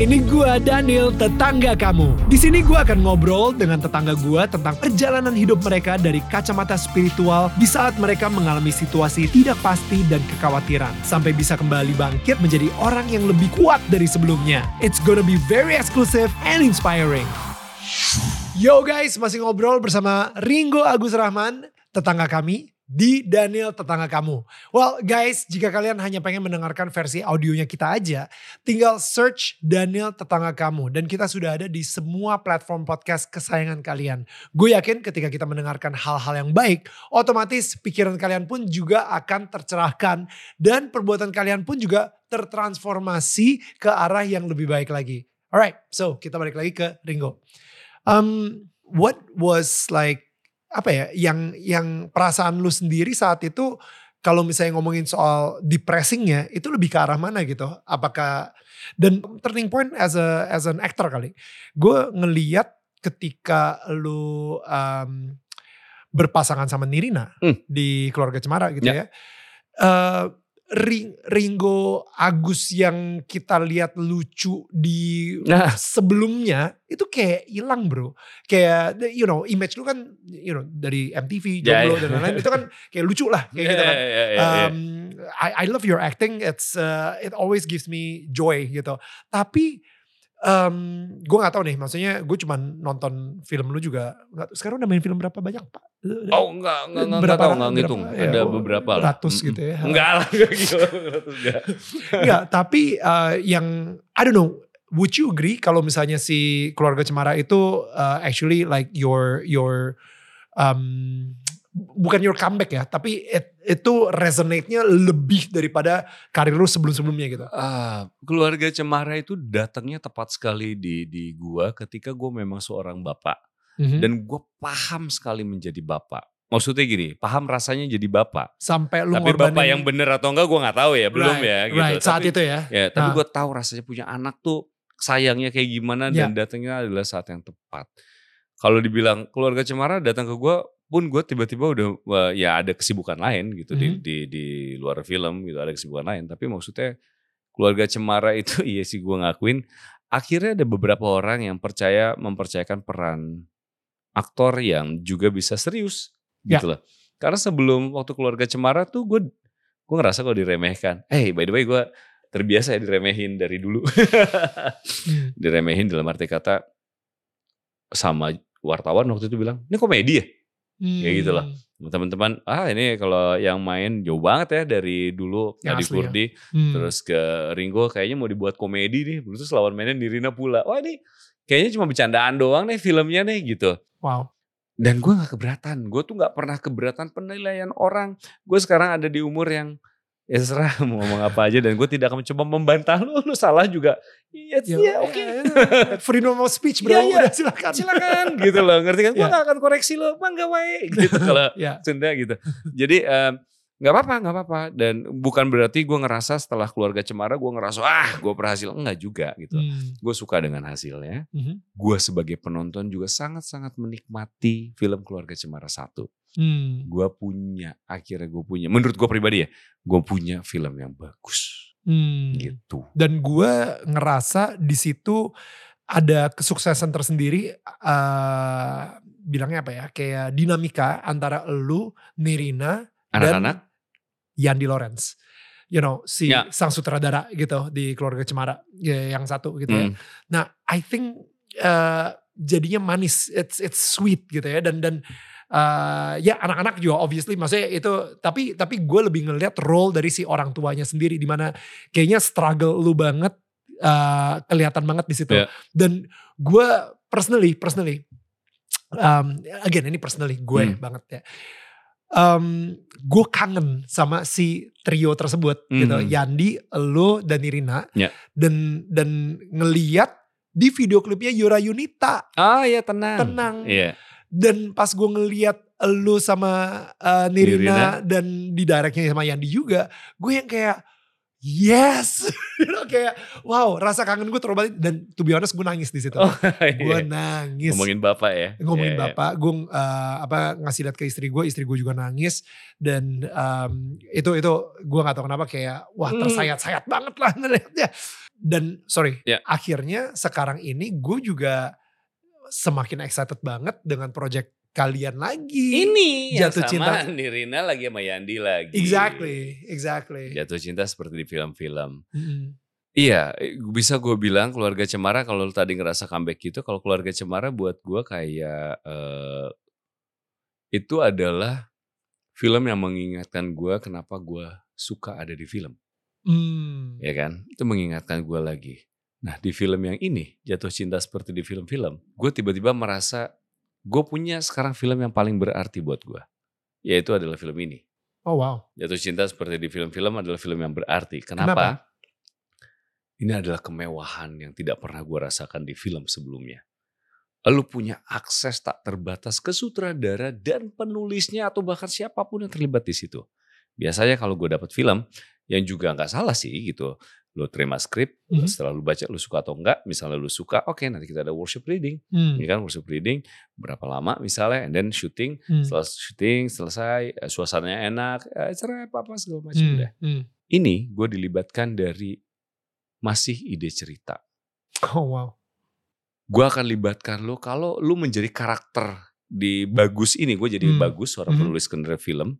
Ini gua Daniel, tetangga kamu. Di sini gua akan ngobrol dengan tetangga gua tentang perjalanan hidup mereka dari kacamata spiritual di saat mereka mengalami situasi tidak pasti dan kekhawatiran sampai bisa kembali bangkit menjadi orang yang lebih kuat dari sebelumnya. It's gonna be very exclusive and inspiring. Yo guys, masih ngobrol bersama Ringo Agus Rahman, tetangga kami di Daniel Tetangga Kamu. Well guys, jika kalian hanya pengen mendengarkan versi audionya kita aja, tinggal search Daniel Tetangga Kamu. Dan kita sudah ada di semua platform podcast kesayangan kalian. Gue yakin ketika kita mendengarkan hal-hal yang baik, otomatis pikiran kalian pun juga akan tercerahkan. Dan perbuatan kalian pun juga tertransformasi ke arah yang lebih baik lagi. Alright, so kita balik lagi ke Ringo. Um, what was like apa ya yang yang perasaan lu sendiri saat itu kalau misalnya ngomongin soal depressingnya itu lebih ke arah mana gitu apakah dan turning point as a as an actor kali gue ngeliat ketika lu um, berpasangan sama Nirina Hmm. di keluarga Cemara gitu ya, Ya. Eh, Ring- Ringo Agus yang kita lihat lucu di Nah. sebelumnya itu kayak hilang bro kayak you know image lu kan you know dari MTV Ya, jomblo ya. dan lain-lain itu kan kayak lucu lah kayak gitu kan Iya, iya, iya. um, I, I love your acting it's uh, it always gives me joy gitu tapi um, gue nggak tahu nih maksudnya gue cuma nonton film lu juga sekarang udah main film berapa banyak pak Oh enggak, enggak, enggak, Berapa- enggak enggak berapa- ngitung. ya, Ada oh, beberapa lah. ratus Mm-mm. gitu ya. Enggak lah, enggak. Ratus enggak. Enggak, tapi uh, yang I don't know, would you agree kalau misalnya si keluarga Cemara itu uh, actually like your your um, bukan your comeback ya, tapi it- itu resonate-nya lebih daripada karir lu sebelum-sebelumnya gitu. Ah, keluarga Cemara itu datangnya tepat sekali di di gua ketika gua memang seorang bapak Mhm. dan gua paham sekali menjadi bapak. Maksudnya gini, paham rasanya jadi bapak. Sampai lu Tapi ngorbanin bapak yang bener atau enggak gua nggak tahu ya, belum right, ya gitu. Right, saat Tapi- itu ya. Ya, tapi Nah. gue tahu rasanya punya anak tuh sayangnya kayak gimana Ya. dan datangnya adalah saat yang tepat. Kalau dibilang keluarga Cemara datang ke gue pun gue tiba-tiba udah ya ada kesibukan lain gitu di, Mhm. di di luar film gitu ada kesibukan lain. Tapi maksudnya keluarga Cemara itu iya sih gue ngakuin. Akhirnya ada beberapa orang yang percaya mempercayakan peran aktor yang juga bisa serius Ya. gitu loh. Karena sebelum waktu keluarga Cemara tuh gue gue ngerasa kalau diremehkan. Eh by the way gue terbiasa ya diremehin dari dulu. Hmm. diremehin dalam arti kata sama wartawan waktu itu bilang ini komedi ya Kayak gitu lah. teman-teman ah ini kalau yang main jauh banget ya dari dulu Yang Adi ya. Kurdi Hmm. terus ke Ringo kayaknya mau dibuat komedi nih terus lawan mainnya Nirina pula wah ini kayaknya cuma bercandaan doang nih filmnya nih gitu Wow. dan gue nggak keberatan gue tuh nggak pernah keberatan penilaian orang gue sekarang ada di umur yang ya serah mau ngomong apa aja dan gue tidak akan mencoba membantah lu. Lu salah juga. Iya Ya, iya oke. ya, Freedom of speech bro, Iya, iya. udah silakan. silakan gitu loh. Ngerti kan? Gue Ya. nggak akan koreksi lo bangga wae gitu kalau Ya. Sunda gitu. Jadi em, nggak apa-apa nggak apa-apa. Dan bukan berarti gue ngerasa setelah keluarga cemara gue ngerasa ah gue berhasil. Enggak juga gitu. Hmm. gue suka dengan hasilnya. Mhm. gue sebagai penonton juga sangat-sangat menikmati film keluarga cemara satu Hmm. gue punya akhirnya gue punya menurut gue pribadi ya gue punya film yang bagus Hmm. gitu Dan gue ngerasa di situ ada kesuksesan tersendiri. eh bilangnya apa ya? Kayak dinamika antara lu, Nirina, anak-anak Yandi Lawrence. You know, si Ya. sang sutradara gitu di keluarga Cemara ya, yang satu gitu ya. hmm, Nah, I think eh, jadinya manis, it's it's sweet gitu ya dan dan eh, ya anak-anak juga obviously maksudnya itu tapi tapi gue lebih ngelihat role dari si orang tuanya sendiri di mana kayaknya struggle lu banget eh, kelihatan banget di situ Iya. dan gue personally personally um, again ini personally gue Hmm. banget ya um, gue kangen sama si trio tersebut gitu Mhm. Yandi, lu dan Irina Ya. dan dan ngeliat di video klipnya Yura Yunita ah ya tenang tenang iya dan pas gue ngeliat lu sama uh, Nirina, Nirina. dan di directnya sama Yandi juga gue yang kayak yes. you know, kayak wow rasa kangen gue terobati dan to be honest gue nangis di situ. Oh, gue iya. nangis. Ngomongin bapak ya. ngomongin Iya, iya. bapak, gue uh, apa ngasih lihat ke istri gue, istri gue juga nangis dan um, itu itu gue nggak tahu kenapa kayak wah Hmm. tersayat-sayat banget lah ngeliatnya. Dan sorry, Ya. akhirnya sekarang ini gue juga semakin excited banget dengan project kalian lagi. Ini yang Jatuh sama cinta. Nirina lagi sama Yandi lagi. Exactly, exactly. Jatuh cinta seperti di film-film. Iya, eh, bisa gue bilang keluarga Cemara kalau lu tadi ngerasa comeback gitu, kalau keluarga Cemara buat gue kayak eh, itu adalah film yang mengingatkan gue kenapa gue suka ada di film, Hmm. ya kan? Itu mengingatkan gue lagi. Nah di film yang ini jatuh cinta seperti di film-film, gue tiba-tiba merasa gue punya sekarang film yang paling berarti buat gue, yaitu adalah film ini. Oh wow. Jatuh cinta seperti di film-film adalah film yang berarti. Kenapa? Kenapa? Ini adalah kemewahan yang tidak pernah gue rasakan di film sebelumnya. Lu punya akses tak terbatas ke sutradara dan penulisnya atau bahkan siapa pun yang terlibat di situ. Biasanya kalau gue dapat film yang juga nggak salah sih gitu. Lu terima skrip, Mhm. setelah lu baca lu suka atau enggak. Misalnya lu suka, oke nanti kita ada workshop reading. Hmm. Ini kan workshop reading berapa lama misalnya, and then shooting. Hmm. Setelah syuting selesai, eh, suasananya enak, eh, cerai apa-apa segala macam Hmm. deh. Hmm. Ini gue dilibatkan dari masih ide cerita. Oh wow. Gue akan libatkan lo kalau lu menjadi karakter di bagus ini. Gue jadi Hmm. bagus seorang Mhm. penulis skenario film.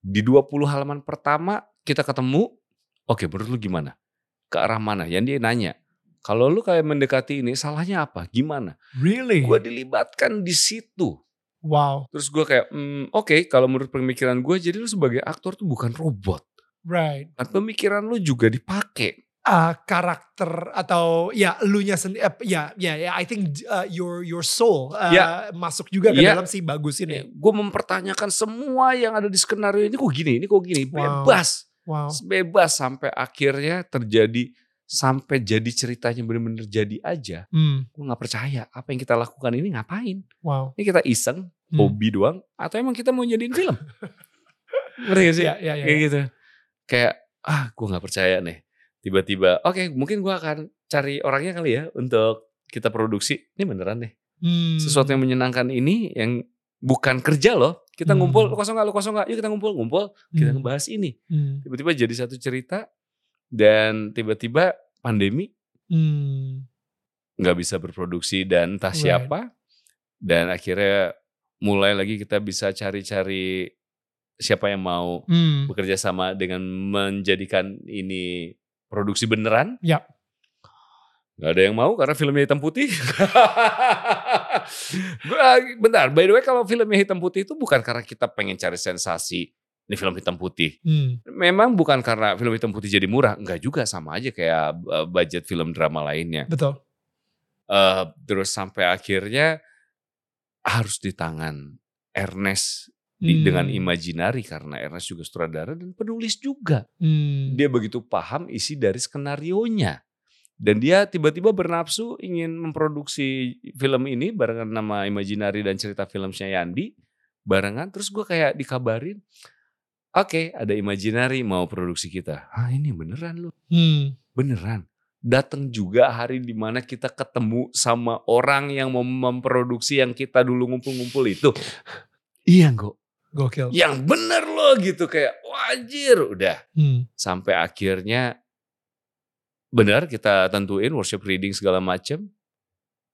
Di 20 halaman pertama kita ketemu, oke menurut lu gimana? Ke arah mana? Yang dia nanya, kalau lu kayak mendekati ini salahnya apa? Gimana? Really? Gue dilibatkan di situ. Wow. Terus gue kayak, "Hmm, oke kalau menurut pemikiran gue jadi lu sebagai aktor tuh bukan robot. Right. Dan pemikiran lu juga dipakai. uh, karakter atau ya elunya sendiri uh, ya ya ya I think uh, your your soul uh, Ya. masuk juga ke Ya. dalam si bagus ini. gue mempertanyakan semua yang ada di skenario ini kok gini, ini kok gini, Wow. bebas, Wow. bebas sampai akhirnya terjadi sampai jadi ceritanya bener-bener jadi aja. Hmm. Gue nggak percaya apa yang kita lakukan ini ngapain? Wow. Ini kita iseng, Hmm. hobi doang, atau emang kita mau jadiin film? Ngerti gak sih? Ya, ya, ya, Kayak ya. gitu. Kayak ah gue nggak percaya nih. Tiba-tiba, oke mungkin gue akan cari orangnya kali ya untuk kita produksi. Ini beneran deh. Hmm. sesuatu yang menyenangkan ini yang bukan kerja loh. Kita Hmm. ngumpul, lu kosong gak, lu kosong gak, yuk kita ngumpul, ngumpul, kita Hmm. ngebahas ini. Hmm. Tiba-tiba jadi satu cerita dan tiba-tiba pandemi Hmm. nggak bisa berproduksi dan entah Right. siapa. Dan akhirnya mulai lagi kita bisa cari-cari siapa yang mau Hmm. bekerja sama dengan menjadikan ini produksi beneran. Ya. Gak ada yang mau karena filmnya hitam putih. Gua- Bentar, by the way kalau filmnya hitam putih itu bukan karena kita pengen cari sensasi. Ini film hitam putih. Hmm. Memang bukan karena film hitam putih jadi murah. Enggak juga sama aja kayak uh, budget film drama lainnya. Betul. Eh, terus sampai akhirnya harus di tangan Ernest di- Hmm. dengan Imaginary karena Ernest juga sutradara dan penulis juga. Hmm. Dia begitu paham isi dari skenarionya. Dan dia tiba-tiba bernafsu ingin memproduksi film ini barengan nama Imaginary dan cerita filmnya Yandi. Barengan, terus gue kayak dikabarin, oke ada Imaginary mau produksi kita. Ah ini beneran loh, Hmm. beneran. Datang juga hari di mana kita ketemu sama orang yang mau memproduksi yang kita dulu ngumpul-ngumpul itu. Iya kok, Gokil. yang bener loh gitu kayak wajir udah Hmm. sampai akhirnya benar kita tentuin workshop reading segala macam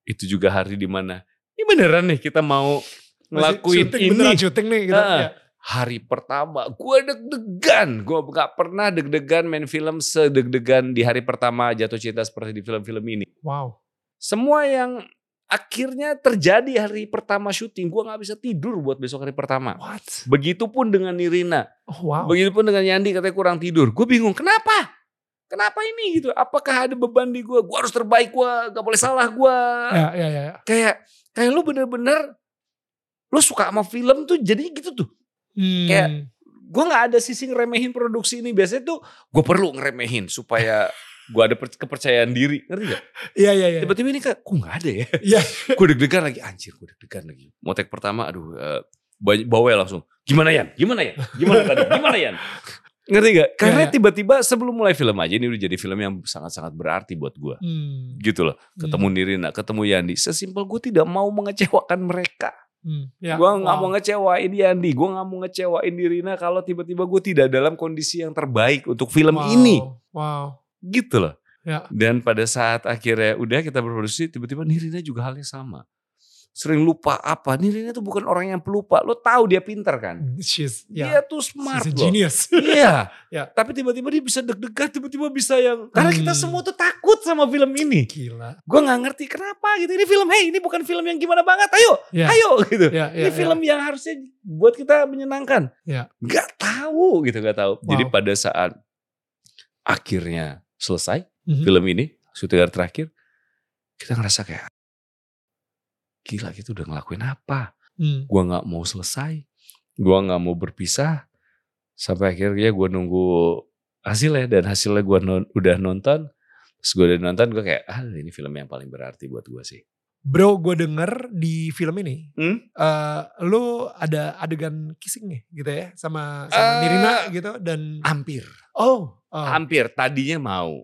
itu juga hari di mana ini beneran nih kita mau ngelakuin syuting, ini beneran syuting nih gitu. Ah. Ya. hari pertama gue deg-degan gue nggak pernah deg-degan main film sedeg-degan di hari pertama jatuh cinta seperti di film-film ini Wow. semua yang akhirnya terjadi hari pertama syuting gue nggak bisa tidur buat besok hari pertama What? begitupun dengan Nirina Oh wow. Begitupun dengan Yandi katanya kurang tidur. Gue bingung, kenapa? Kenapa ini gitu? Apakah ada beban di gue? Gue harus terbaik gue, gak boleh salah gue. Ya, ya, ya. ya. Kayak kayak lu bener-bener, lu suka sama film tuh jadi gitu tuh. Hmm. Kayak- Gue gak ada sisi ngeremehin produksi ini. Biasanya tuh gue perlu ngeremehin supaya gue ada per- kepercayaan diri. Ngerti gak? Iya, iya, iya. Tiba-tiba ini kayak, kok gak ada ya? Iya. gue deg-degan lagi, anjir gue deg-degan lagi. Mau take pertama, aduh, eh, bawa langsung. Gimana Yan? Gimana Yan? Gimana tadi? Gimana Yan? Ngerti gak? Karena Iya, iya. tiba-tiba sebelum mulai film aja ini udah jadi film yang sangat-sangat berarti buat gue. Hmm. Gitu loh. Ketemu Nirina, ketemu Yandi. Sesimpel gue tidak mau mengecewakan mereka. Hmm. Ya, gue nggak wow. mau ngecewain Yandi. Gue nggak mau ngecewain Nirina kalau tiba-tiba gue tidak dalam kondisi yang terbaik untuk film Wow. ini. Wow. Gitu loh. Ya. Dan pada saat akhirnya udah kita berproduksi, tiba-tiba Nirina juga halnya sama. Sering lupa apa. Nirina tuh bukan orang yang pelupa. Lo tahu dia pinter kan? She's, Dia ya. tuh smart She's a genius. Iya. Ya. Tapi tiba-tiba dia bisa deg-degan, tiba-tiba bisa yang karena kita Hmm. semua tuh takut sama film ini. Gila. Gue nggak ngerti kenapa gitu. Ini film, hey ini bukan film yang gimana banget. Ayo, Ya. ayo gitu. Ya, ini ya, film yang harusnya buat kita menyenangkan. Ya. Gak tahu gitu, gak tahu. Jadi Wow. pada saat akhirnya selesai Mhm. film ini, syuting terakhir, kita ngerasa kayak gila gitu udah ngelakuin apa? Hmm. Gua nggak mau selesai, gua nggak mau berpisah. Sampai akhirnya gue nunggu hasilnya dan hasilnya gue non- udah nonton. Terus gue udah nonton gue kayak ah ini film yang paling berarti buat gue sih. Bro, gue denger di film ini, Hmm? eh lu ada adegan kissing nih gitu ya sama sama Eh, Nirina gitu dan Hampir, oh, oh, hampir. Tadinya mau,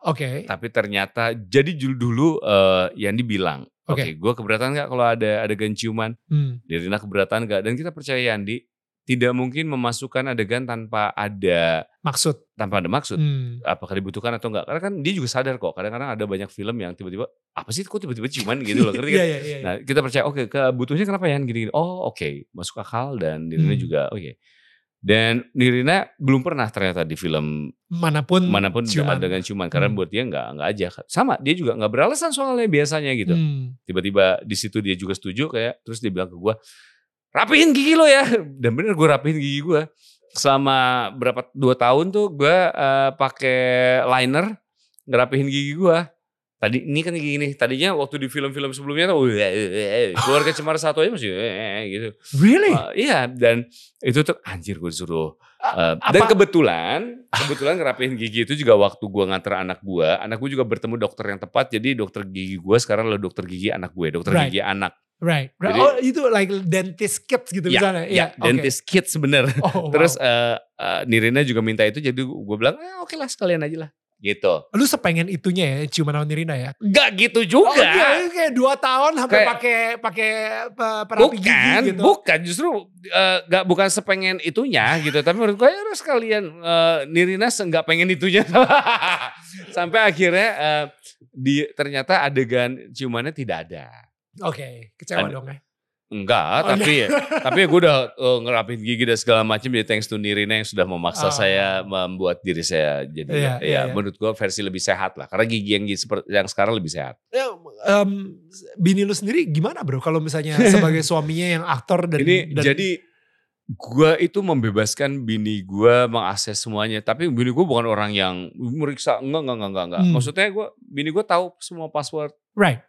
oke, tapi ternyata jadi dulu dulu eh, yang dibilang, oke, Oke. gue keberatan nggak kalau ada adegan ciuman? Hmm, Nirina keberatan nggak? Dan kita percaya Yandi tidak mungkin memasukkan adegan tanpa ada maksud. tanpa ada maksud. Hmm, apakah dibutuhkan atau enggak karena kan dia juga sadar kok kadang-kadang ada banyak film yang tiba-tiba apa sih kok tiba-tiba ciuman gitu loh ngerti Iya kan? iya iya. Nah kita percaya oke kebutuhannya kenapa ya gini, oh oke masuk akal dan Nirina Hmm. juga oke dan Nirina belum pernah ternyata di film Mana pun mana pun ciuman. dengan ciuman karena Hmm. buat dia nggak nggak aja. Sama dia juga nggak beralasan soalnya biasanya gitu. Hmm, tiba-tiba di situ dia juga setuju kayak terus dia bilang ke gue rapihin gigi lo ya. Dan bener gue rapihin gigi gue selama berapa dua tahun tuh gue eh, pakai liner ngerapihin gigi gue tadi ini kan gigi ini tadinya waktu di film-film sebelumnya tuh keluarga cemara satu aja masih gitu Really? Eh, iya dan itu tuh anjir gue disuruh Eh, dan kebetulan kebetulan ngerapihin gigi itu juga waktu gue nganter anak gue anak gue juga bertemu dokter yang tepat jadi dokter gigi gue sekarang adalah dokter gigi anak gue dokter Right. gigi anak Right. right. Jadi- oh itu like dentist kits gitu Ya, misalnya. ya oke. dentist kids bener Oh, terus wow. eh, eh, Nirina juga minta itu jadi gue bilang eh, oke lah sekalian aja lah gitu lu sepengen itunya ya ciuman sama Nirina ya? Gak gitu Oh, juga iya, kayak dua tahun sampai pakai pakai pe- perapi gigi bukan gitu. bukan justru eh, gak bukan sepengen itunya gitu tapi menurut gue ya harus sekalian eh, Nirina nggak pengen itunya sampai akhirnya eh, di ternyata adegan ciumannya tidak ada Oke, kecewa Ada- dong ya. Enggak Oh, tapi tapi gue udah eh, ngerapin gigi dan segala macam jadi thanks to Nirina yang sudah memaksa Ah. saya membuat diri saya jadi Iya, ya, iya, iya. menurut gue versi lebih sehat lah karena gigi yang seperti yang sekarang lebih sehat Ya, em, bini lu sendiri gimana bro kalau misalnya sebagai suaminya yang aktor dan, ini dan jadi gua itu membebaskan bini gua mengakses semuanya tapi bini gua bukan orang yang meriksa enggak enggak enggak enggak, enggak. Hmm. maksudnya gua bini gua tahu semua password right,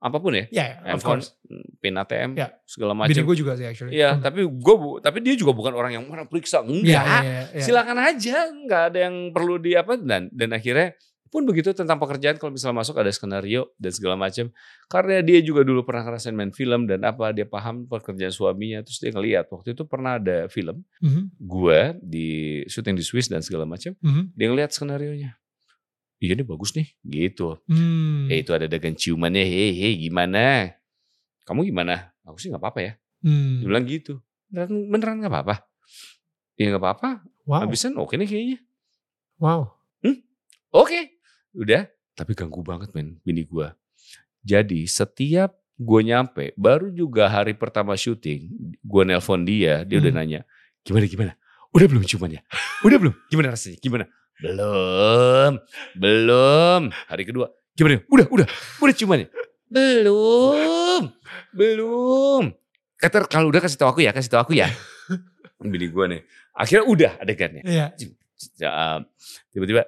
apa pun ya ya yeah, of course. pin ATM Ya. segala Bini macam gue juga sih actually. Iya, Hmm. tapi bu- tapi dia juga bukan orang yang mana periksa enggak. Iya, iya, iya. Silakan aja, enggak ada yang perlu di apa dan dan akhirnya pun begitu tentang pekerjaan kalau misalnya masuk ada skenario dan segala macam karena dia juga dulu pernah ngerasain main film dan apa dia paham pekerjaan suaminya terus dia ngeliat waktu itu pernah ada film Mhm, gua di syuting di Swiss dan segala macam mhm. dia ngeliat skenario nya iya ini bagus nih gitu. Hmm. eh itu ada dagang ciumannya hei hei gimana? Kamu gimana? Aku sih nggak apa-apa ya. Hmm. dia bilang gitu. Beneran beneran nggak apa-apa? Ya nggak apa-apa. Wow. habisan oke nih kayaknya. Wow. oke. Udah. Tapi ganggu banget men bini gua. Jadi setiap gue nyampe baru juga hari pertama syuting gue nelpon dia dia udah Hmm. nanya gimana gimana? Udah belum ciumannya? Udah belum? Gimana rasanya? Gimana belum belum hari kedua gimana udah udah udah ciumannya belum belum kata kalau udah kasih tahu aku ya kasih tahu aku ya bini gue nih akhirnya udah adegannya Iya. Ya, tiba-tiba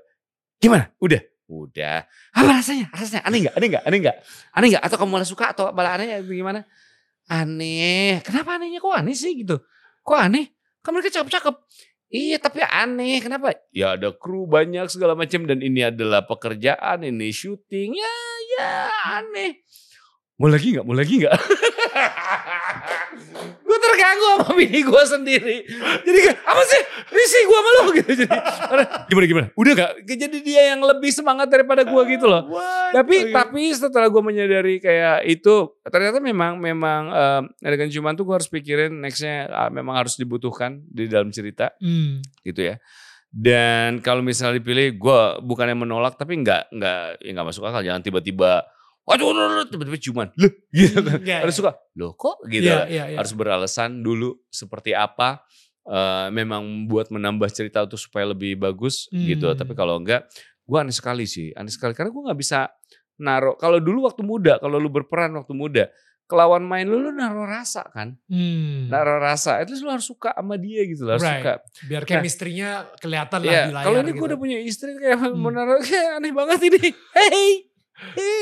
gimana? Udah, udah. Apa rasanya? Rasanya aneh nggak? Aneh nggak? Aneh nggak? Aneh nggak? Atau kamu malah suka atau malah aneh gimana? Aneh. Kenapa anehnya kok aneh sih gitu? Kok aneh? Kan mereka cakep-cakep. Iya tapi aneh. Kenapa? Ya ada kru banyak segala macam dan ini adalah pekerjaan, ini syuting. Ya, ya aneh. Mau lagi nggak? Mau lagi nggak? gue terganggu sama bini gue sendiri. Jadi apa sih? Risih gue sama lu gitu. Jadi gimana gimana? Udah gak? Jadi dia yang lebih semangat daripada gue gitu loh. What? Tapi Oke. tapi setelah gue menyadari kayak itu ternyata memang memang um, elegan cuman tuh gue harus pikirin nextnya ah, memang harus dibutuhkan di dalam cerita Hmm. gitu ya. Dan kalau misalnya dipilih, gue bukannya menolak, tapi nggak nggak ya nggak masuk akal. Jangan tiba-tiba, waduh, waduh, waduh, tiba-tiba cuman, loh, gitu kan. Iya, Harus suka, loh kok gitu. Iya, iya, iya. Harus beralasan dulu seperti apa. eh, memang buat menambah cerita itu supaya lebih bagus gitu. Hmm. Tapi kalau enggak, gue aneh sekali sih, aneh sekali karena gue nggak bisa naruh. Kalau dulu waktu muda, kalau lu berperan waktu muda, kelawan main lu, lu naruh rasa kan, Hmm. naruh rasa. Itu lu harus suka sama dia gitu, harus Right. suka. Biar chemistry-nya kelihatan lah Iya, di layar. kalau ini gitu. gue udah punya istri kayak Hmm. menaruh kayak aneh banget ini. Hey.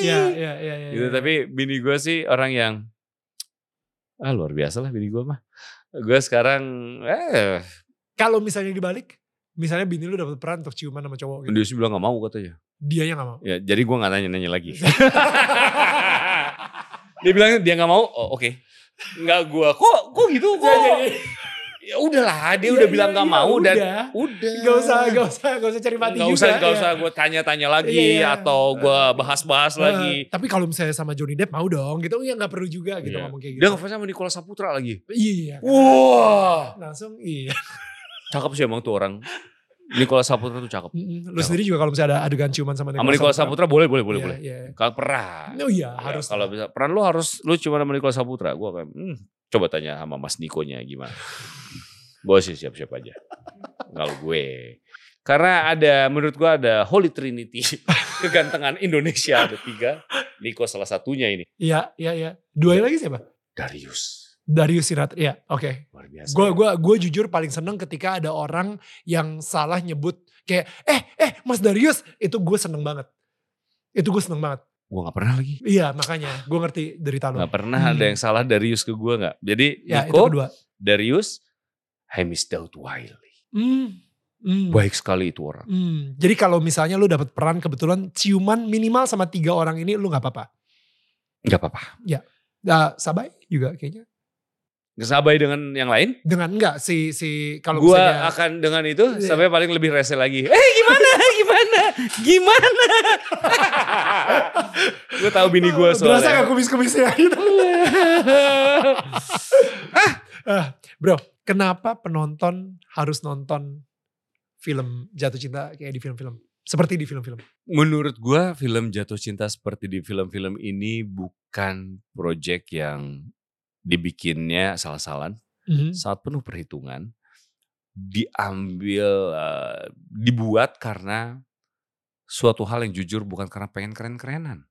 Iya, iya, iya. iya, Gitu, tapi bini gue sih orang yang ah luar biasa lah bini gue mah. Gue sekarang eh Kalau misalnya dibalik, misalnya bini lu dapet peran untuk ciuman sama cowok gitu. dia sih bilang gak mau katanya. Dia yang gak mau. Ya jadi gue gak nanya-nanya lagi. dia bilang dia gak mau, oh, oke. Nggak gue, kok kok gitu kok. Iya, iya, iya. Ya udahlah, dia Iya, udah iya, bilang gak iya, mau dan udah. udah. Gak usah, gak usah, gak usah cari mati Nggak juga. usah, nggak ya. usah gue tanya-tanya lagi Iya, iya. atau gue bahas-bahas Eh, lagi. tapi kalau misalnya sama Johnny Depp mau dong gitu. Ya gak perlu juga gitu Iya. ngomong kayak gitu. Dia ngefans sama Nicola Saputra lagi. Iya. Wah, Langsung iya. cakep sih emang tuh orang. Nicola Saputra tuh cakep. Lu sendiri juga kalau misalnya ada adegan ciuman sama Sama Nicola Saputra boleh, boleh, boleh, Iya, boleh. Iya. Kalau peran. Oh iya, Ya, harus. kalau bisa peran lu harus lu cuma sama Nicola Saputra. Gua kayak hmm, coba tanya sama Mas Nikonya gimana. Gue sih siap-siap aja. Kalau gue. Karena ada menurut gua ada Holy Trinity kegantengan Indonesia ada tiga. Niko salah satunya ini. Iya, iya, iya. Dua lagi siapa? Darius. Darius Sinatra. Iya, oke. Luar biasa. Gue gua gua jujur paling seneng ketika ada orang yang salah nyebut kayak eh eh Mas Darius itu gue seneng banget. Itu gue seneng banget. Gue gak pernah lagi. Iya makanya gue ngerti derita lo. Gak pernah Hmm. ada yang salah Darius ke gue gak. Jadi Ya itu Niko, kedua. Darius, Hamish Daud Wiley. Hmm. Hmm. Baik sekali itu orang. Hmm. Jadi kalau misalnya lu dapat peran kebetulan ciuman minimal sama tiga orang ini lu nggak apa-apa. Gak apa-apa. Nah, Sabai juga kayaknya. Kesabai dengan yang lain. Dengan enggak si si kalau Gua misalnya akan dengan itu Iya. sampai paling lebih rese lagi. Eh gimana? Gimana? Gimana? gue tahu bini gue Berasa gak soalnya. kumis-kumisnya gitu. Ah, bro, kenapa penonton harus nonton film jatuh cinta kayak di film-film? Seperti di film-film. Menurut gue film jatuh cinta seperti di film-film ini bukan project yang dibikinnya salah-salan. Mhm. Saat penuh perhitungan. Diambil, eh, dibuat karena suatu hal yang jujur bukan karena pengen keren-kerenan.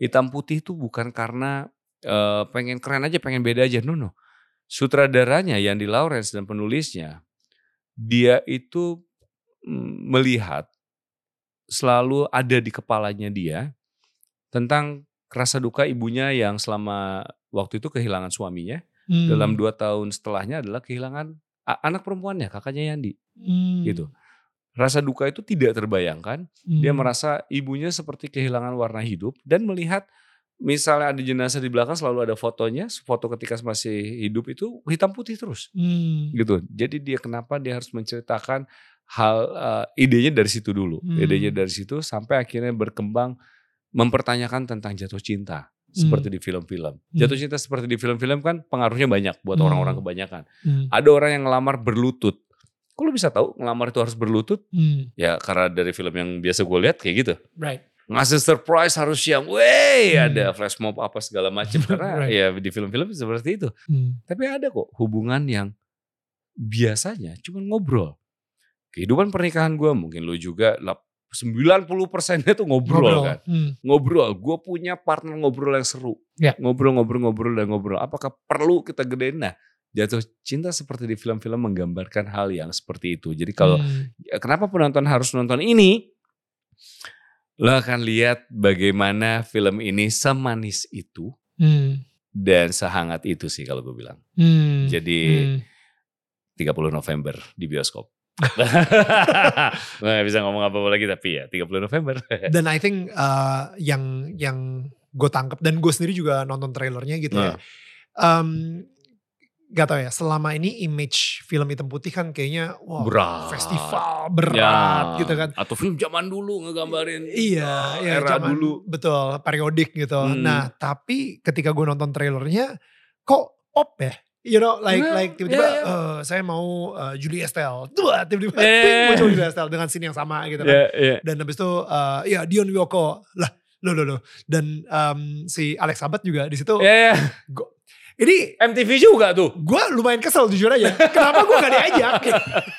Hitam putih itu bukan karena eh, pengen keren aja, pengen beda aja. No, no. Sutradaranya Yandi Lawrence dan penulisnya, dia itu mm, melihat selalu ada di kepalanya dia tentang rasa duka ibunya yang selama waktu itu kehilangan suaminya. Hmm. Dalam dua tahun setelahnya adalah kehilangan anak perempuannya, kakaknya Yandi. Hmm. Gitu. Rasa duka itu tidak terbayangkan. Dia Hmm. merasa ibunya seperti kehilangan warna hidup dan melihat misalnya ada jenazah di belakang selalu ada fotonya, foto ketika masih hidup itu hitam putih terus Hmm. gitu. Jadi dia kenapa dia harus menceritakan hal eh, idenya dari situ dulu. Hmm. Idenya dari situ sampai akhirnya berkembang mempertanyakan tentang jatuh cinta seperti di film-film. Jatuh cinta seperti di film-film kan pengaruhnya banyak buat Hmm. orang-orang kebanyakan. Hmm. Ada orang yang ngelamar berlutut. Kok lu bisa tahu ngelamar itu harus berlutut? Hmm. Ya karena dari film yang biasa gue lihat kayak gitu Right. ngasih surprise harus yang wey Hmm. ada flash mob apa segala macam karena Right. ya di film-film seperti itu Hmm. tapi ada kok hubungan yang biasanya cuma ngobrol kehidupan pernikahan gue mungkin lu juga lap- 90 persennya tuh ngobrol, kan Hmm. ngobrol gue punya partner ngobrol yang seru Ya. ngobrol-ngobrol-ngobrol dan ngobrol apakah perlu kita gedein nah jatuh cinta seperti di film-film menggambarkan hal yang seperti itu jadi kalau Hmm. Ya, kenapa penonton harus nonton ini? Lo akan lihat bagaimana film ini semanis itu Hmm. dan sehangat itu sih kalau gue bilang. Hmm. Jadi Hmm. 30 November di bioskop. Gue gak bisa ngomong apa-apa lagi tapi ya 30 November. Dan I think uh, yang yang gue tangkep dan gue sendiri juga nonton trailernya gitu ya. Nah. Um, gak tau ya, selama ini image film hitam putih kan kayaknya wah Berat. festival Ya, berat gitu kan. Atau film zaman dulu ngegambarin Iya, eh, iya era zaman- dulu. betul periodik gitu. Hmm. Nah, tapi ketika gue nonton trailernya, kok pop ya? You know, like Nah, like tiba-tiba iya, iya. eh, saya mau eh, Julia Estelle, Dua, tiba-tiba iya, muncul. Julia Estelle dengan scene yang sama gitu kan. Iya, iya. Dan habis itu eh, ya Dion Wiyoko, lah, lo lo lo. Dan em, si Alex Sabat juga di situ. Iya, iya. Ini MTV juga tuh. gue lumayan kesel jujur aja. Kenapa gue gak diajak?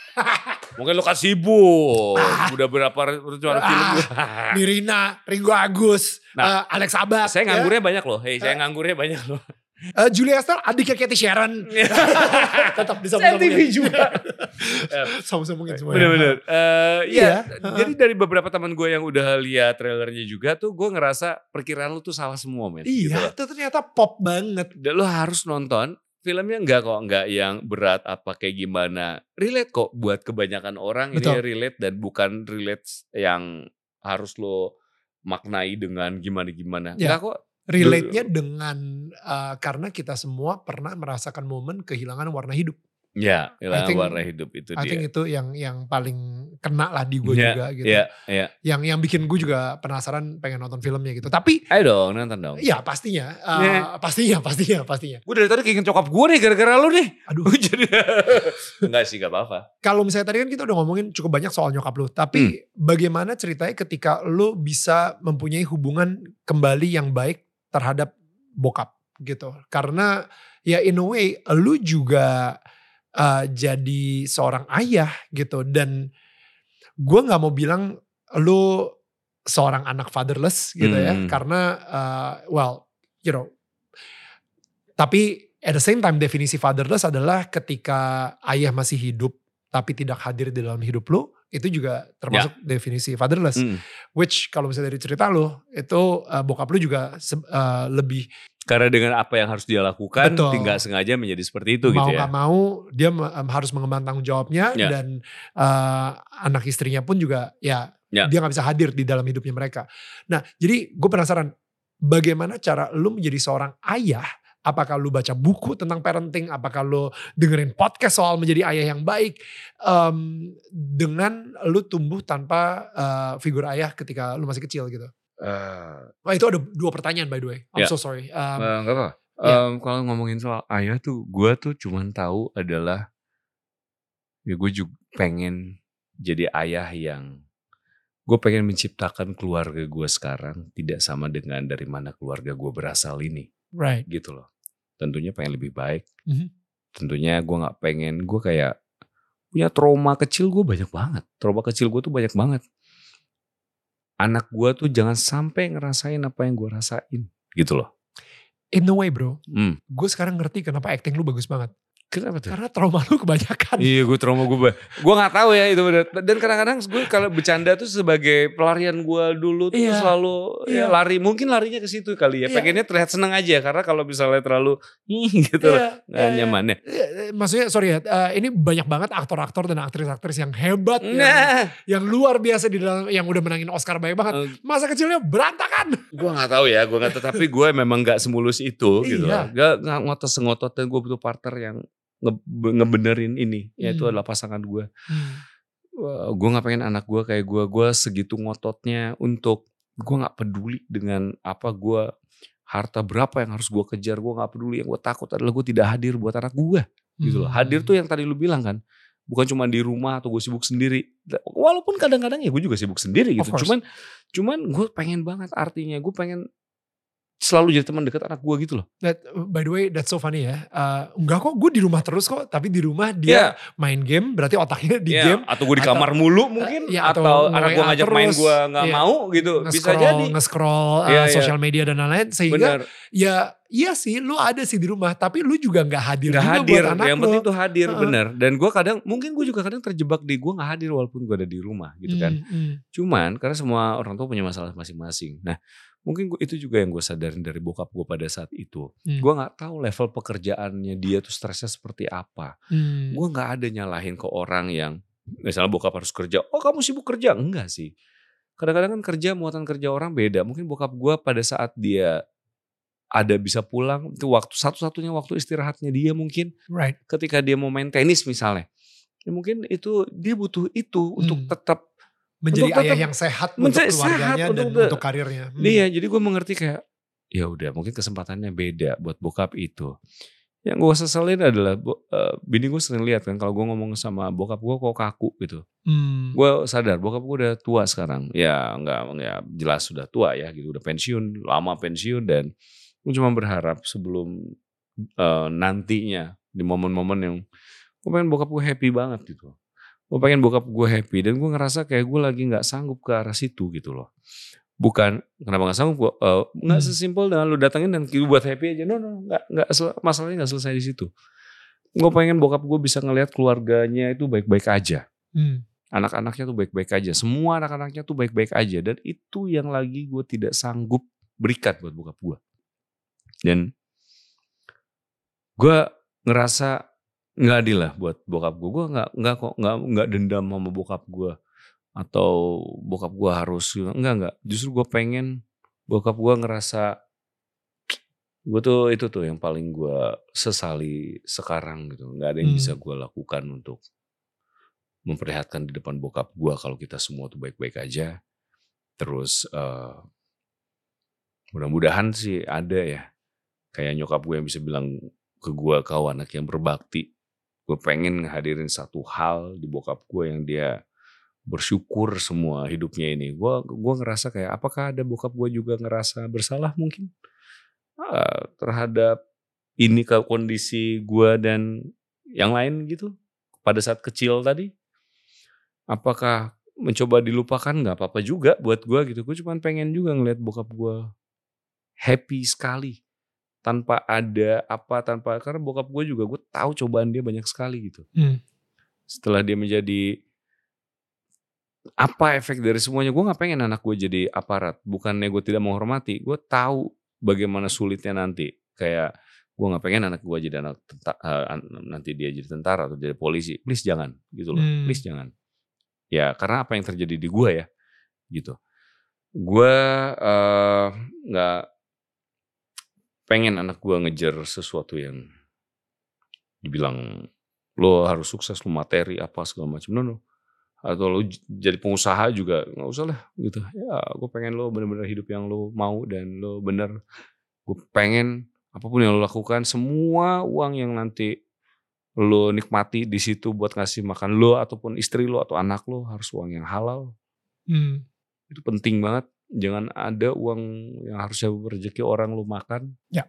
Mungkin lo kan sibuk. Ah. Udah berapa rencana Ah. film gue. Nirina, Ringo Agus, Nah, eh, Alex Sabat. saya ya. nganggurnya banyak loh. Hei, saya nganggurnya banyak loh. Eh, Julia Estelle adiknya Cathy Sharon. Tetap bisa MTV juga. Sambung-sambungin semua. Bener-bener. Eh, Iya. ya, jadi dari beberapa teman gue yang udah lihat trailernya juga tuh gue ngerasa perkiraan lu tuh salah semua men. Gitu Iya, loh. itu ternyata pop banget. Dan lu harus nonton filmnya enggak kok, enggak yang berat apa kayak gimana. Relate kok buat kebanyakan orang Betul. ini relate dan bukan relate yang harus lo maknai dengan gimana-gimana. Ya. Enggak kok. Relate-nya dengan uh, karena kita semua pernah merasakan momen kehilangan warna hidup. Ya, hilang think- warna hidup itu I dia. think itu yang yang paling kena lah di gue Iya, juga gitu. Iya, iya. Yang yang bikin gue juga penasaran pengen nonton filmnya gitu. Tapi Ayo dong, nonton dong. ya pastinya, uh, Iya. pastinya, pastinya, pastinya. Gue dari tadi keinget cokap gue nih gara-gara lu nih. Aduh, Jadi enggak sih, gak apa-apa. kalau misalnya tadi kan kita udah ngomongin cukup banyak soal nyokap lu, tapi Hmm. bagaimana ceritanya ketika lu bisa mempunyai hubungan kembali yang baik terhadap bokap gitu? Karena ya in a way lu juga uh, jadi seorang ayah gitu dan gue nggak mau bilang lu seorang anak fatherless gitu ya, Hmm. karena uh, well you know, tapi at the same time definisi fatherless adalah ketika ayah masih hidup tapi tidak hadir di dalam hidup lu itu juga termasuk definisi fatherless Mm. which kalau misalnya dari cerita lu itu uh, bokap lu juga uh, lebih Karena dengan apa yang harus dia lakukan, Betul. tinggal sengaja menjadi seperti itu mau gitu ya. mau dia me- um, harus mengemban tanggung jawabnya Ya. dan uh, anak istrinya pun juga ya, Ya. dia nggak bisa hadir di dalam hidupnya mereka. Nah jadi gue penasaran bagaimana cara lu menjadi seorang ayah Apakah lu baca buku tentang parenting? Apakah lu dengerin podcast soal menjadi ayah yang baik? Em, dengan lu tumbuh tanpa uh, figur ayah ketika lu masih kecil gitu. Wah itu ada dua pertanyaan by the way. I'm Ya. so sorry. Um, Eh, nggak apa. ya. Em, kalau ngomongin soal ayah tuh, gue tuh cuman tahu adalah ya gue juga pengen jadi ayah yang gue pengen menciptakan keluarga gue sekarang tidak sama dengan dari mana keluarga gue berasal ini, right. gitu loh. Tentunya pengen lebih baik. Mhm. Tentunya gue nggak pengen gue kayak punya trauma kecil gue banyak banget. Trauma kecil gue tuh banyak banget. Anak gue tuh jangan sampai ngerasain apa yang gue rasain, gitu loh. In the way bro, Hmm. gue sekarang ngerti kenapa acting lu bagus banget. Kenapa tuh? Karena trauma lu kebanyakan. Iya gue trauma gue Gue gak tahu ya itu Dan kadang-kadang gue kalau bercanda tuh sebagai pelarian gue dulu tuh Iya. selalu Iya. ya lari Mungkin larinya ke situ kali ya Iya. Pengennya terlihat seneng aja Karena kalau misalnya terlalu gitu Iya, Gak iya, nyaman ya iya. Eh, Maksudnya sorry ya, eh, ini banyak banget aktor-aktor dan aktris-aktris yang hebat, yang, Nah yang luar biasa di dalam, yang udah menangin Oscar banyak banget. Masa kecilnya berantakan. Gue gak tahu ya Gue gak tahu Tapi gue memang gak semulus itu gitu Iya. Gak, gak ngotot-sengotot Dan gue butuh partner yang nge- ngebenerin ini Yaitu Hmm. adalah pasangan gue gue nggak pengen anak gue kayak gue gue segitu ngototnya untuk gue nggak peduli dengan apa gue harta berapa yang harus gue kejar. Gue nggak peduli. Yang gue takut adalah gue tidak hadir buat anak gue gitu loh. Hmm. hadir tuh yang tadi lu bilang kan. Bukan cuma di rumah atau gue sibuk sendiri. Walaupun kadang-kadang ya gue juga sibuk sendiri gitu. Cuman cuman gue pengen banget artinya. Gue pengen selalu jadi teman dekat anak gue gitu loh That, by the way, that's so funny ya. Uh, enggak kok, gue di rumah terus kok. Tapi di rumah dia main game, berarti otaknya di Ya, game. atau gue di atau- kamar mulu mungkin ya, atau atau, anak gue ngajak main terus. gue nggak Iya. mau gitu bisa jadi nge-scroll uh, Iya, iya. sosial media dan lain-lain. Sehingga bener ya iya sih lu ada sih di rumah. Tapi lu juga gak hadir nggak juga hadir buat anak yang lu. penting tuh hadir Heeh. bener dan gue kadang mungkin gue juga kadang terjebak di gue nggak hadir walaupun gue ada di rumah gitu kan hmm. cuman karena semua orang tua punya masalah masing-masing nah mungkin gua, itu juga yang gue sadarin dari bokap gue pada saat itu Hmm. gue nggak tahu level pekerjaannya dia tuh stresnya seperti apa Hmm. gue nggak ada nyalahin ke orang yang misalnya bokap harus kerja oh kamu sibuk kerja enggak sih kadang-kadang kan kerja muatan kerja orang beda. Mungkin bokap gue pada saat dia ada bisa pulang itu waktu satu-satunya waktu istirahatnya dia mungkin Right. ketika dia mau main tenis misalnya ya mungkin itu dia butuh itu untuk Hmm. tetap Menjadi Untuk ayah tetap yang sehat untuk keluarganya sehat, dan untuk- untuk karirnya. Hmm. Iya, jadi gue mengerti kayak ya udah mungkin kesempatannya beda buat bokap itu. Yang gue seselin adalah eh, bini gue sering lihat kan kalau gue ngomong sama bokap gue kok kaku gitu. Hmm. Gue sadar bokap gue udah tua sekarang. Ya nggak ya jelas sudah tua ya gitu udah pensiun lama pensiun dan gue cuma berharap sebelum eh, nantinya di momen-momen yang gue pengen bokap gue happy banget gitu. Gue pengen bokap gue happy dan gue ngerasa kayak gue lagi nggak sanggup ke arah situ gitu loh. Bukan kenapa nggak sanggup? gua, eh, nggak Hmm. sesimpel dengan lu datengin dan lu buat happy aja. No no nggak nggak masalahnya nggak selesai di situ. Gue pengen bokap gue bisa ngelihat keluarganya itu baik-baik aja. Hmm. Anak-anaknya tuh baik-baik aja. Semua anak-anaknya tuh baik-baik aja. Dan itu yang lagi gue tidak sanggup berikan buat bokap gue. Dan gue ngerasa nggak adil lah buat bokap gue. Gue nggak nggak kok nggak nggak dendam sama bokap gue atau bokap gue harus nggak nggak. Justru gue pengen bokap gue ngerasa gue tuh itu tuh yang paling gue sesali sekarang gitu. Nggak ada yang Hmm. bisa gue lakukan untuk memperlihatkan di depan bokap gue kalau kita semua tuh baik-baik aja. Terus eh, mudah-mudahan sih ada ya kayak nyokap gue yang bisa bilang ke gue kau anak yang berbakti. Gue pengen ngehadirin satu hal di bokap gue yang dia bersyukur semua hidupnya ini. Gue gua ngerasa kayak apakah ada bokap gue juga ngerasa bersalah mungkin eh, terhadap ini ke kondisi gue dan yang lain gitu pada saat kecil tadi. Apakah mencoba dilupakan nggak apa-apa juga buat gue gitu. Gue cuma pengen juga ngeliat bokap gue happy sekali tanpa ada apa tanpa karena bokap gue juga gue tahu cobaan dia banyak sekali gitu. Hmm. Setelah dia menjadi apa efek dari semuanya gue nggak pengen anak gue jadi aparat bukannya gue tidak menghormati gue tahu bagaimana sulitnya nanti kayak gue nggak pengen anak gue jadi anak tenta- eh, an- nanti dia jadi tentara atau jadi polisi please jangan gitu loh Hmm. please jangan ya karena apa yang terjadi di gue ya gitu gue eh, nggak pengen anak gue ngejar sesuatu yang dibilang lo harus sukses lo materi apa segala macam no no. Atau lo jadi pengusaha juga nggak usah lah gitu. Ya gue pengen lo bener-bener hidup yang lo mau dan lo bener. Gue pengen apa pun yang lo lakukan semua uang yang nanti lo nikmati di situ buat ngasih makan lo ataupun istri lo atau anak lo harus uang yang halal. Hmm. itu penting banget jangan ada uang yang harusnya rezeki orang lo makan. Ya.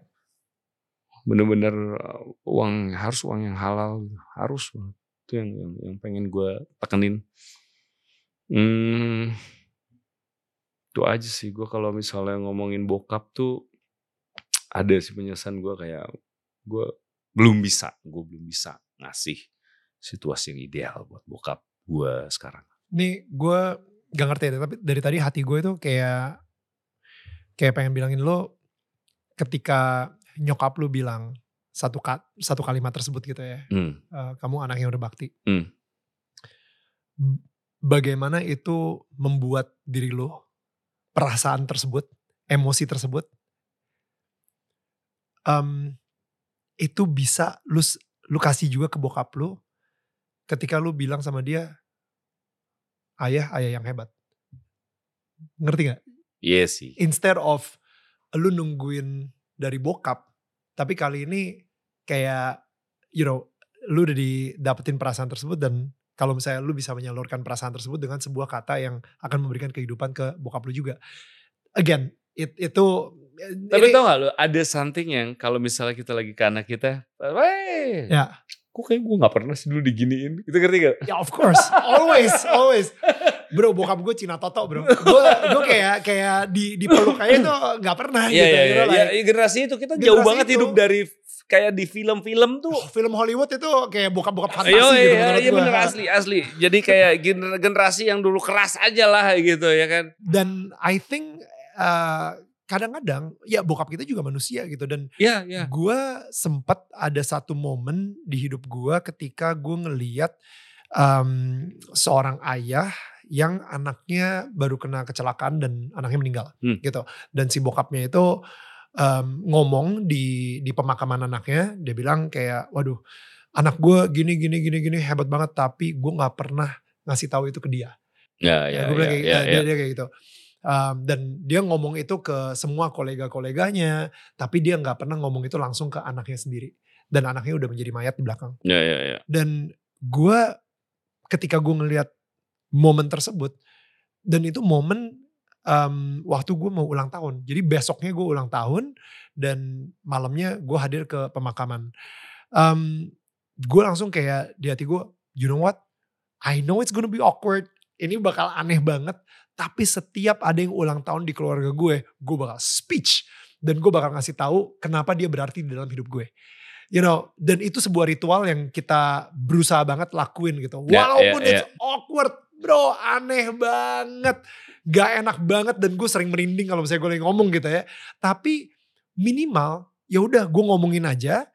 bener-bener uh, uang harus uang yang halal harus banget. itu yang yang, yang pengen gue tekenin. Hmm, itu aja sih gue kalau misalnya ngomongin bokap tuh ada sih penyesalan gue kayak gue belum bisa gue belum bisa ngasih situasi yang ideal buat bokap gue sekarang. Nih gue gak ngerti ya, tapi dari tadi hati gue tuh kayak kayak pengen bilangin lo ketika nyokap lu bilang satu ka- satu kalimat tersebut gitu ya, hmm. eh, kamu anak yang berbakti. Hmm. Bagaimana itu membuat diri lo perasaan tersebut, emosi tersebut, em, itu bisa lu lu kasih juga ke bokap lu ketika lu bilang sama dia ayah ayah yang hebat. Ngerti gak? Iya sih. Instead of lu nungguin dari bokap tapi kali ini kayak you know lu udah didapetin perasaan tersebut dan kalau misalnya lu bisa menyalurkan perasaan tersebut dengan sebuah kata yang akan memberikan kehidupan ke bokap lu juga. Again it, itu Tapi ini- tau gak lo, ada something yang kalau misalnya kita lagi ke anak kita, Weh, ya kok kayak gue gak pernah sih dulu diginiin. Itu ngerti gak? Ya of course, always, always. Bro, bokap gue Cina Toto bro. Gue gue kayak kayak di di peluk kayak itu nggak pernah Iya, gitu. iya, iya. Ya, like, ya, generasi itu kita Generasi jauh banget itu. hidup dari kayak di film-film tuh. oh, film Hollywood itu kayak bokap-bokap fantasi Iya, gitu iya, iya bener asli, asli. Jadi kayak gener- generasi yang dulu keras aja lah gitu ya kan. Dan I think uh, kadang-kadang ya bokap kita juga manusia gitu dan Iya, iya. gue sempat ada satu momen di hidup gue ketika gue ngeliat um, seorang ayah yang anaknya baru kena kecelakaan dan anaknya meninggal Hmm. gitu. Dan si bokapnya itu em, ngomong di di pemakaman anaknya, dia bilang kayak, waduh, anak gue gini gini gini gini hebat banget, tapi gue nggak pernah ngasih tahu itu ke dia. Ya, Ya, ya, gue bilang ya, kayak, ya, ya. dia kayak gitu. Um, dan dia ngomong itu ke semua kolega-koleganya, tapi dia nggak pernah ngomong itu langsung ke anaknya sendiri. Dan anaknya udah menjadi mayat di belakang. Ya, ya, ya. Dan gue ketika gue ngelihat momen tersebut, dan itu momen um, waktu gue mau ulang tahun. Jadi besoknya gue ulang tahun dan malamnya gue hadir ke pemakaman. Um, gue langsung kayak di hati gue, you know what? I know it's gonna be awkward. Ini bakal aneh banget. Tapi setiap ada yang ulang tahun di keluarga gue, gue bakal speech dan gue bakal ngasih tahu kenapa dia berarti di dalam hidup gue. You know, dan itu sebuah ritual yang kita berusaha banget lakuin gitu. Ya, Walaupun ya, it's awkward, bro, aneh banget, gak enak banget dan gue sering merinding kalau misalnya gue lagi ngomong gitu ya. Tapi minimal ya udah gue ngomongin aja.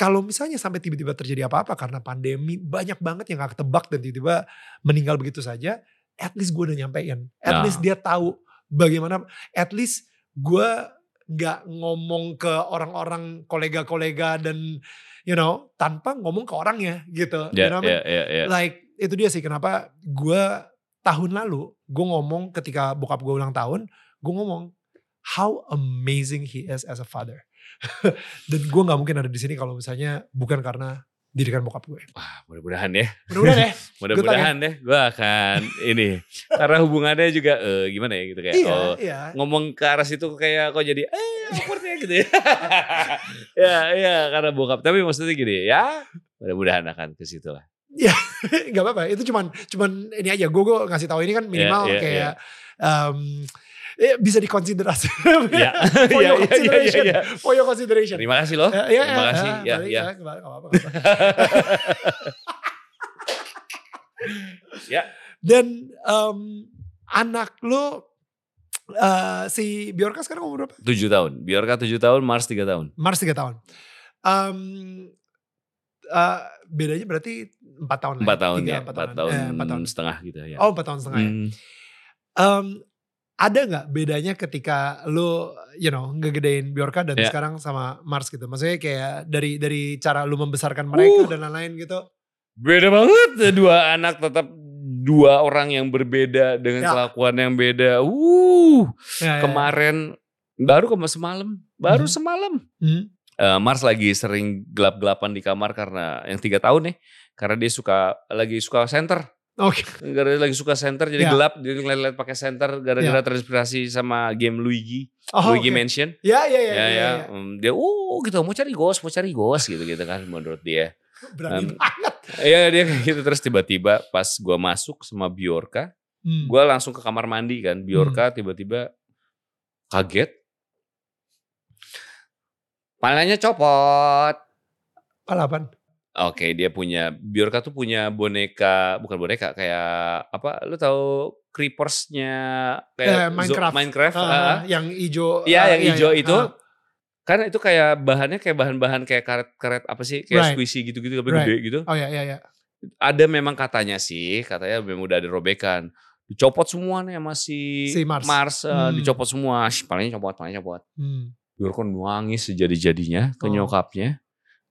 Kalau misalnya sampai tiba-tiba terjadi apa-apa karena pandemi banyak banget yang gak ketebak dan tiba-tiba meninggal begitu saja, at least gue udah nyampein. At Nah. least dia tahu bagaimana, at least gue nggak ngomong ke orang-orang kolega-kolega dan you know tanpa ngomong ke orangnya gitu. You Ya, know I mean? ya, ya, ya. Like itu dia sih kenapa gue tahun lalu gue ngomong ketika bokap gue ulang tahun, gue ngomong how amazing he is as a father. Dan gue nggak mungkin ada di sini kalau misalnya bukan karena didikan bokap gue. Wah, mudah-mudahan ya. Mudah-mudahan ya. Mudah-mudahan deh gue akan ini. Karena hubungannya juga eh, gimana ya gitu kayak. iya, oh, iya. ngomong ke arah situ kayak kok jadi eh awkwardnya gitu ya. ya, ya karena bokap. Tapi maksudnya gini ya. Mudah-mudahan akan ke situ lah. Gak apa-apa. Itu cuman cuman ini aja. Gue gue ngasih tahu ini kan minimal iya, kayak em, eh, bisa dikonsiderasi. Ya. for Iya, your iya, iya, consideration. iya. For your consideration. Terima kasih loh. Eh, iya, Terima iya, kasih. eh, Ya, ya. eh, nggak apa-apa, nggak apa-apa. Ya. Dan em, anak lo eh, si Bjorka sekarang umur berapa? Tujuh tahun. Biarkah tujuh tahun, Mars tiga tahun. Mars 3 tahun. Em, eh, bedanya berarti 4 tahun lah Empat tahun Tiga, ya. empat Empat Eh, tahun empat tahun. setengah gitu ya. Oh 4 tahun setengah ya. Hmm. Ada nggak bedanya ketika lo, you know, ngegedein Bjorka dan Ya. sekarang sama Mars gitu? Maksudnya kayak dari dari cara lu membesarkan mereka Uh. dan lain-lain gitu. Beda banget. Dua anak tetap dua orang yang berbeda dengan Ya. kelakuan yang beda. Uh, Ya, ya. kemarin baru kemarin semalam, baru Mhm. semalam. Hmm. Eh, Mars lagi sering gelap-gelapan di kamar karena yang tiga tahun nih, karena dia suka lagi suka center. Oke. Gara lagi suka center jadi Ya. gelap, dia ngeliat-ngeliat pakai center gara-gara terinspirasi sama game Luigi, Oh, Luigi oke. Mansion. Ya, ya, ya, Ya ya, ya, ya. Hmm, dia uh gitu mau cari ghost, mau cari ghost gitu gitu kan menurut dia. Berani Um, banget. Iya dia kayak gitu terus tiba-tiba pas gua masuk sama Bjorka, Hmm. gua langsung ke kamar mandi kan. Bjorka tiba-tiba kaget. Palanya copot. Palapan. Oke, dia punya Bjorka tuh punya boneka, bukan boneka kayak apa? Lu tahu creepersnya Eh, kayak zo- Minecraft. Minecraft, Ah, ah. yang hijau. Iya, ah, yang hijau itu. ah. Kan itu kayak bahannya kayak bahan-bahan kayak karet-karet apa sih? Kayak Right. squishy gitu-gitu tapi Right. gede gitu. Oh ya, ya, ya. Ada memang katanya sih, katanya memang udah ada robekan. Dicopot semua nih sama si, Si Mars. eh, Hmm. dicopot semua. Shh, palingnya copot, palingnya copot. Hmm. Bjorka nangis sejadi-jadinya ke Oh. nyokapnya.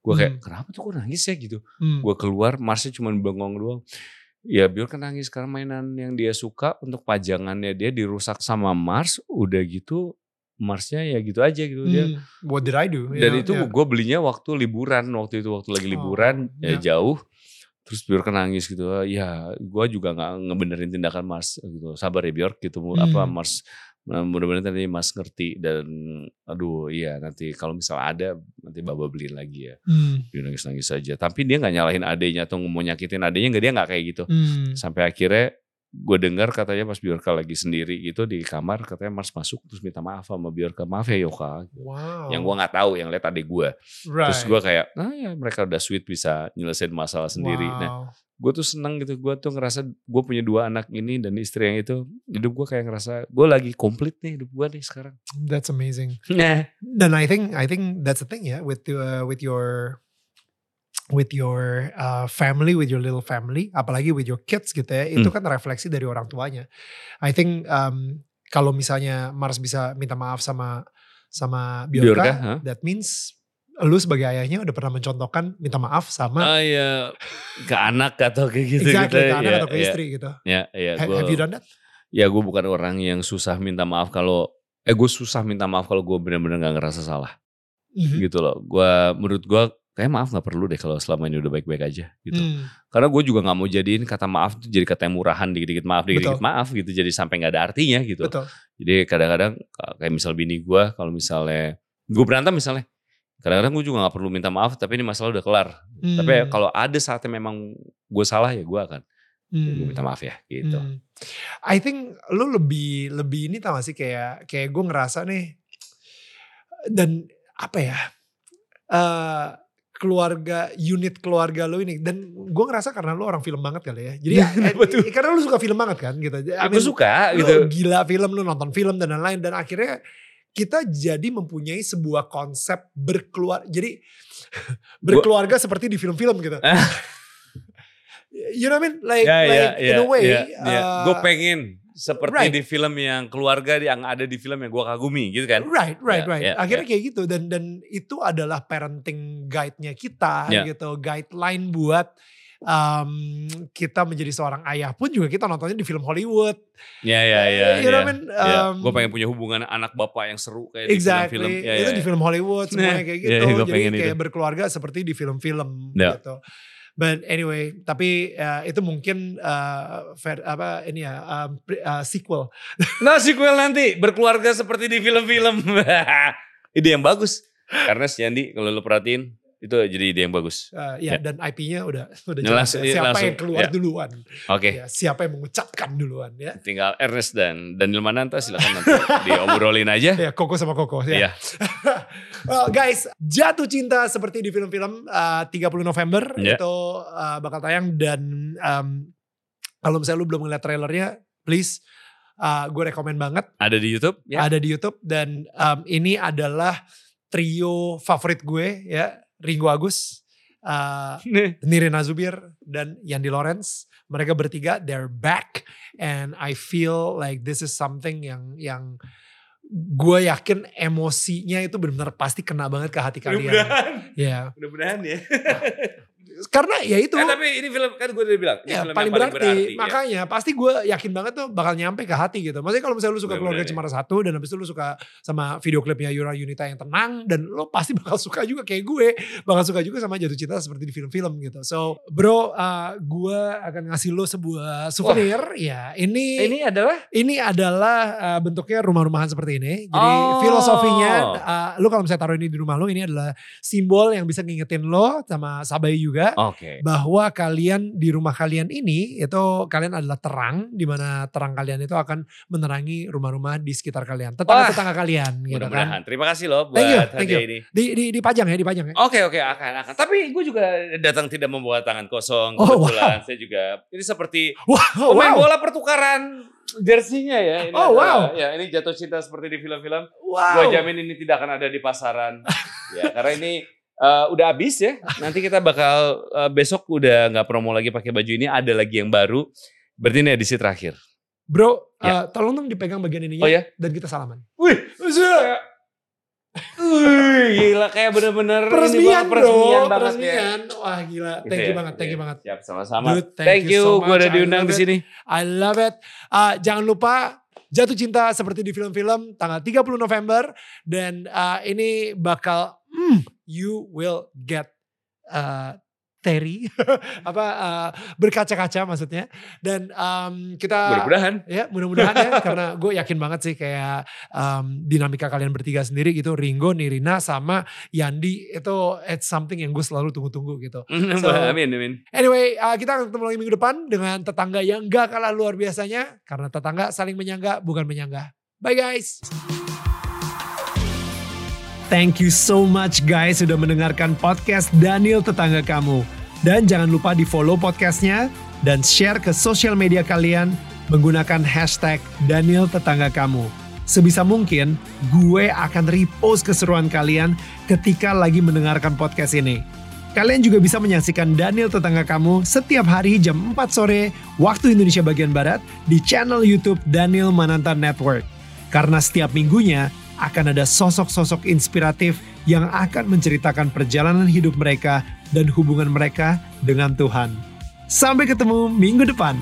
Gue kayak, Hmm. kenapa tuh kok nangis ya gitu. Hmm. Gue keluar, Marsnya cuma bengong doang. Ya Bjorka nangis karena mainan yang dia suka untuk pajangannya dia dirusak sama Mars. Udah gitu Marsnya ya gitu aja gitu. Dia Hmm. What did I do? dan Ya, itu ya. gue belinya waktu liburan waktu itu waktu lagi Oh, liburan ya ya. jauh terus Bjork nangis gitu ya gue juga nggak ngebenerin tindakan Mars gitu sabar ya Bjork gitu Hmm. apa Mars mudah-mudahan tadi Mas ngerti dan aduh iya nanti kalau misal ada nanti Baba beliin lagi ya Hmm. dia nangis-nangis saja tapi dia nggak nyalahin adenya atau mau nyakitin adenya nggak dia nggak kayak gitu Hmm. sampai akhirnya gue dengar katanya pas Bjorka lagi sendiri gitu di kamar katanya Mars masuk terus minta maaf sama Bjorka maaf ya Yoka Wow. yang gue nggak tahu yang lihat adik gue right. terus gue kayak ah ya mereka udah sweet bisa nyelesain masalah sendiri Wow. nah gue tuh seneng gitu gue tuh ngerasa gue punya dua anak ini dan istri yang itu hidup gue kayak ngerasa gue lagi komplit nih hidup gue nih sekarang That's amazing. nah Dan I think I think that's the thing ya with uh, with your with your uh, family, with your little family, apalagi with your kids gitu ya, itu kan refleksi dari orang tuanya. I think um, kalau misalnya Mars bisa minta maaf sama sama Biorka, Biorka, huh? that means lu sebagai ayahnya udah pernah mencontohkan minta maaf sama Ah ya ke anak atau kayak gitu exactly, gitu. ke anak ya, atau ke ya, istri gitu. Ya, ya, Ha- gua, Have you done that? ya gue bukan orang yang susah minta maaf kalau eh gue susah minta maaf kalau gue benar-benar nggak ngerasa salah Mhm. gitu loh. Gua menurut gue kayak maaf nggak perlu deh kalau selama ini udah baik-baik aja gitu. Hmm. Karena gue juga nggak mau jadiin kata maaf tuh jadi kata yang murahan dikit-dikit maaf dikit-dikit Betul. maaf gitu jadi sampai nggak ada artinya gitu. Betul. Jadi kadang-kadang kayak misal bini gue kalau misalnya gue berantem misalnya kadang-kadang gue juga nggak perlu minta maaf tapi ini masalah udah kelar. Tapi ya Hmm. kalau ada saatnya memang gue salah ya gue akan Hmm. gue minta maaf ya gitu. Hmm. I think lu lebih lebih ini tau gak sih kayak kayak gue ngerasa nih dan apa ya eh keluarga unit keluarga lu ini dan gue ngerasa karena lu orang film banget kali ya jadi eh, Kenapa tuh? karena lu suka film banget kan gitu I Ya, mean, gue suka lu gitu. gila film lu nonton film dan lain-lain dan akhirnya kita jadi mempunyai sebuah konsep berkeluar jadi berkeluarga seperti di film-film gitu you know what I mean like, Ya ya like in ya. a way ya, ya. uh, Gue pengen seperti right. di film yang keluarga yang ada di film yang gue kagumi gitu kan. Right, right, Ya, right. ya, Akhirnya kayak gitu dan dan itu adalah parenting guide-nya kita Ya. gitu, guideline buat um, kita menjadi seorang ayah pun juga kita nontonnya di film Hollywood. Ya ya ya. You know ya. I mean? Ya, Um, gue pengen punya hubungan anak bapak yang seru kayak Exactly. di film-film. Ya, itu ya, di ya. film Hollywood semuanya kayak Ya, gitu. ya, gua Jadi kayak itu. berkeluarga seperti di film-film Ya. gitu. But anyway, tapi uh, itu mungkin uh, ver- apa ini ya pre- uh, sequel. Nah sequel nanti berkeluarga seperti di film-film. ide yang bagus. Karena si Andi kalau lo perhatiin itu jadi ide yang bagus. Uh, ya, Ya. dan IP-nya udah udah Jelas, ya. iya, siapa langsung, yang keluar ya. duluan. Oke. Ya, siapa yang mengucapkan duluan ya. Tinggal Ernest dan Daniel Mananta silakan nanti diobrolin aja. Ya, Koko sama Koko ya. Iya. well, guys, jatuh cinta seperti di film-film uh, 30 November Ya. itu uh, bakal tayang dan um, kalau misalnya lu belum ngeliat trailernya, please uh, gue rekomen banget Ada di YouTube? Ya. ada di YouTube dan um, ini adalah trio favorit gue ya, Ringo Agus, uh. Nirina Zubir dan Yandi Lawrence. Mereka bertiga they're back and I feel like this is something yang yang gue yakin emosinya itu benar-benar pasti kena banget ke hati kalian. Mudah-mudahan. Ya. Mudah-mudahan ya. Karena ya itu Eh, tapi ini film kan gue udah bilang. ini ya, film paling berarti. ya. Makanya pasti gue yakin banget tuh bakal nyampe ke hati gitu. Maksudnya kalau misalnya lu suka keluarga ya. Cemara satu dan habis itu lu suka sama video klipnya Yura Yunita yang tenang dan lo pasti bakal suka juga kayak gue, bakal suka juga sama jatuh cinta seperti di film-film gitu. So, bro, uh, gue akan ngasih lo sebuah souvenir. Ya, ini ini, adalah adalah uh, bentuknya rumah-rumahan seperti ini. Jadi Oh. filosofinya, uh, lu kalau misalnya taruh ini di rumah lo, ini adalah simbol yang bisa ngingetin lo sama Sabai juga Oke. bahwa kalian di rumah kalian ini itu kalian adalah terang di mana terang kalian itu akan menerangi rumah-rumah di sekitar kalian, tetangga tetangga kalian gitu kan. Terima kasih loh buat Thank you, thank you. ini. Di, di dipajang ya, dipajang ya. Oke oke akan akan. Tapi gue juga datang tidak membawa tangan kosong. Oh, Kebetulan saya juga ini seperti Wow, pemain wow. bola pertukaran jersinya ya. Ini Oh, adalah- wow. Ya ini jatuh cinta seperti di film-film. Wow. Gue jamin ini tidak akan ada di pasaran. ya karena ini eh, udah habis ya. Nanti kita bakal eh, besok udah nggak promo lagi pakai baju ini. Ada lagi yang baru. Berarti ini edisi terakhir. Bro, Ya. uh, tolong dong dipegang bagian ininya Oh ya? dan kita salaman. Wih, kayak, Wih, gila kayak bener-bener ini Peresmian, banget, bro. peresmian banget ya. Peresmian. Wah, gila. Gitu Thank you ya? banget, thank you Oke, banget. Siap sama-sama. Dude, thank thank, you you, so gue udah diundang di sini. I love it. Uh, jangan lupa jatuh cinta seperti di film-film tanggal 30 November dan uh, ini bakal mm, you will get uh, Terry apa uh, berkaca-kaca maksudnya dan um, kita Mudah-mudahan. ya mudah-mudahan ya karena gue yakin banget sih kayak um, dinamika kalian bertiga sendiri gitu Ringo, Nirina sama Yandi itu it's something yang gue selalu tunggu-tunggu gitu. So- amin, amin. Anyway, uh, kita akan ketemu lagi minggu depan dengan tetangga yang gak kalah luar biasanya. Karena tetangga saling menyangga, bukan menyanggah. Bye guys. Thank you so much guys sudah mendengarkan podcast Daniel Tetangga Kamu. Dan jangan lupa di follow podcastnya dan share ke sosial media kalian menggunakan hashtag Daniel Tetangga Kamu. Sebisa mungkin gue akan repost keseruan kalian ketika lagi mendengarkan podcast ini. Kalian juga bisa menyaksikan Daniel Tetangga Kamu setiap hari jam 4 sore waktu Indonesia bagian Barat di channel YouTube Daniel Mananta Network. Karena setiap minggunya akan ada sosok-sosok inspiratif yang akan menceritakan perjalanan hidup mereka dan hubungan mereka dengan Tuhan. Sampai ketemu minggu depan.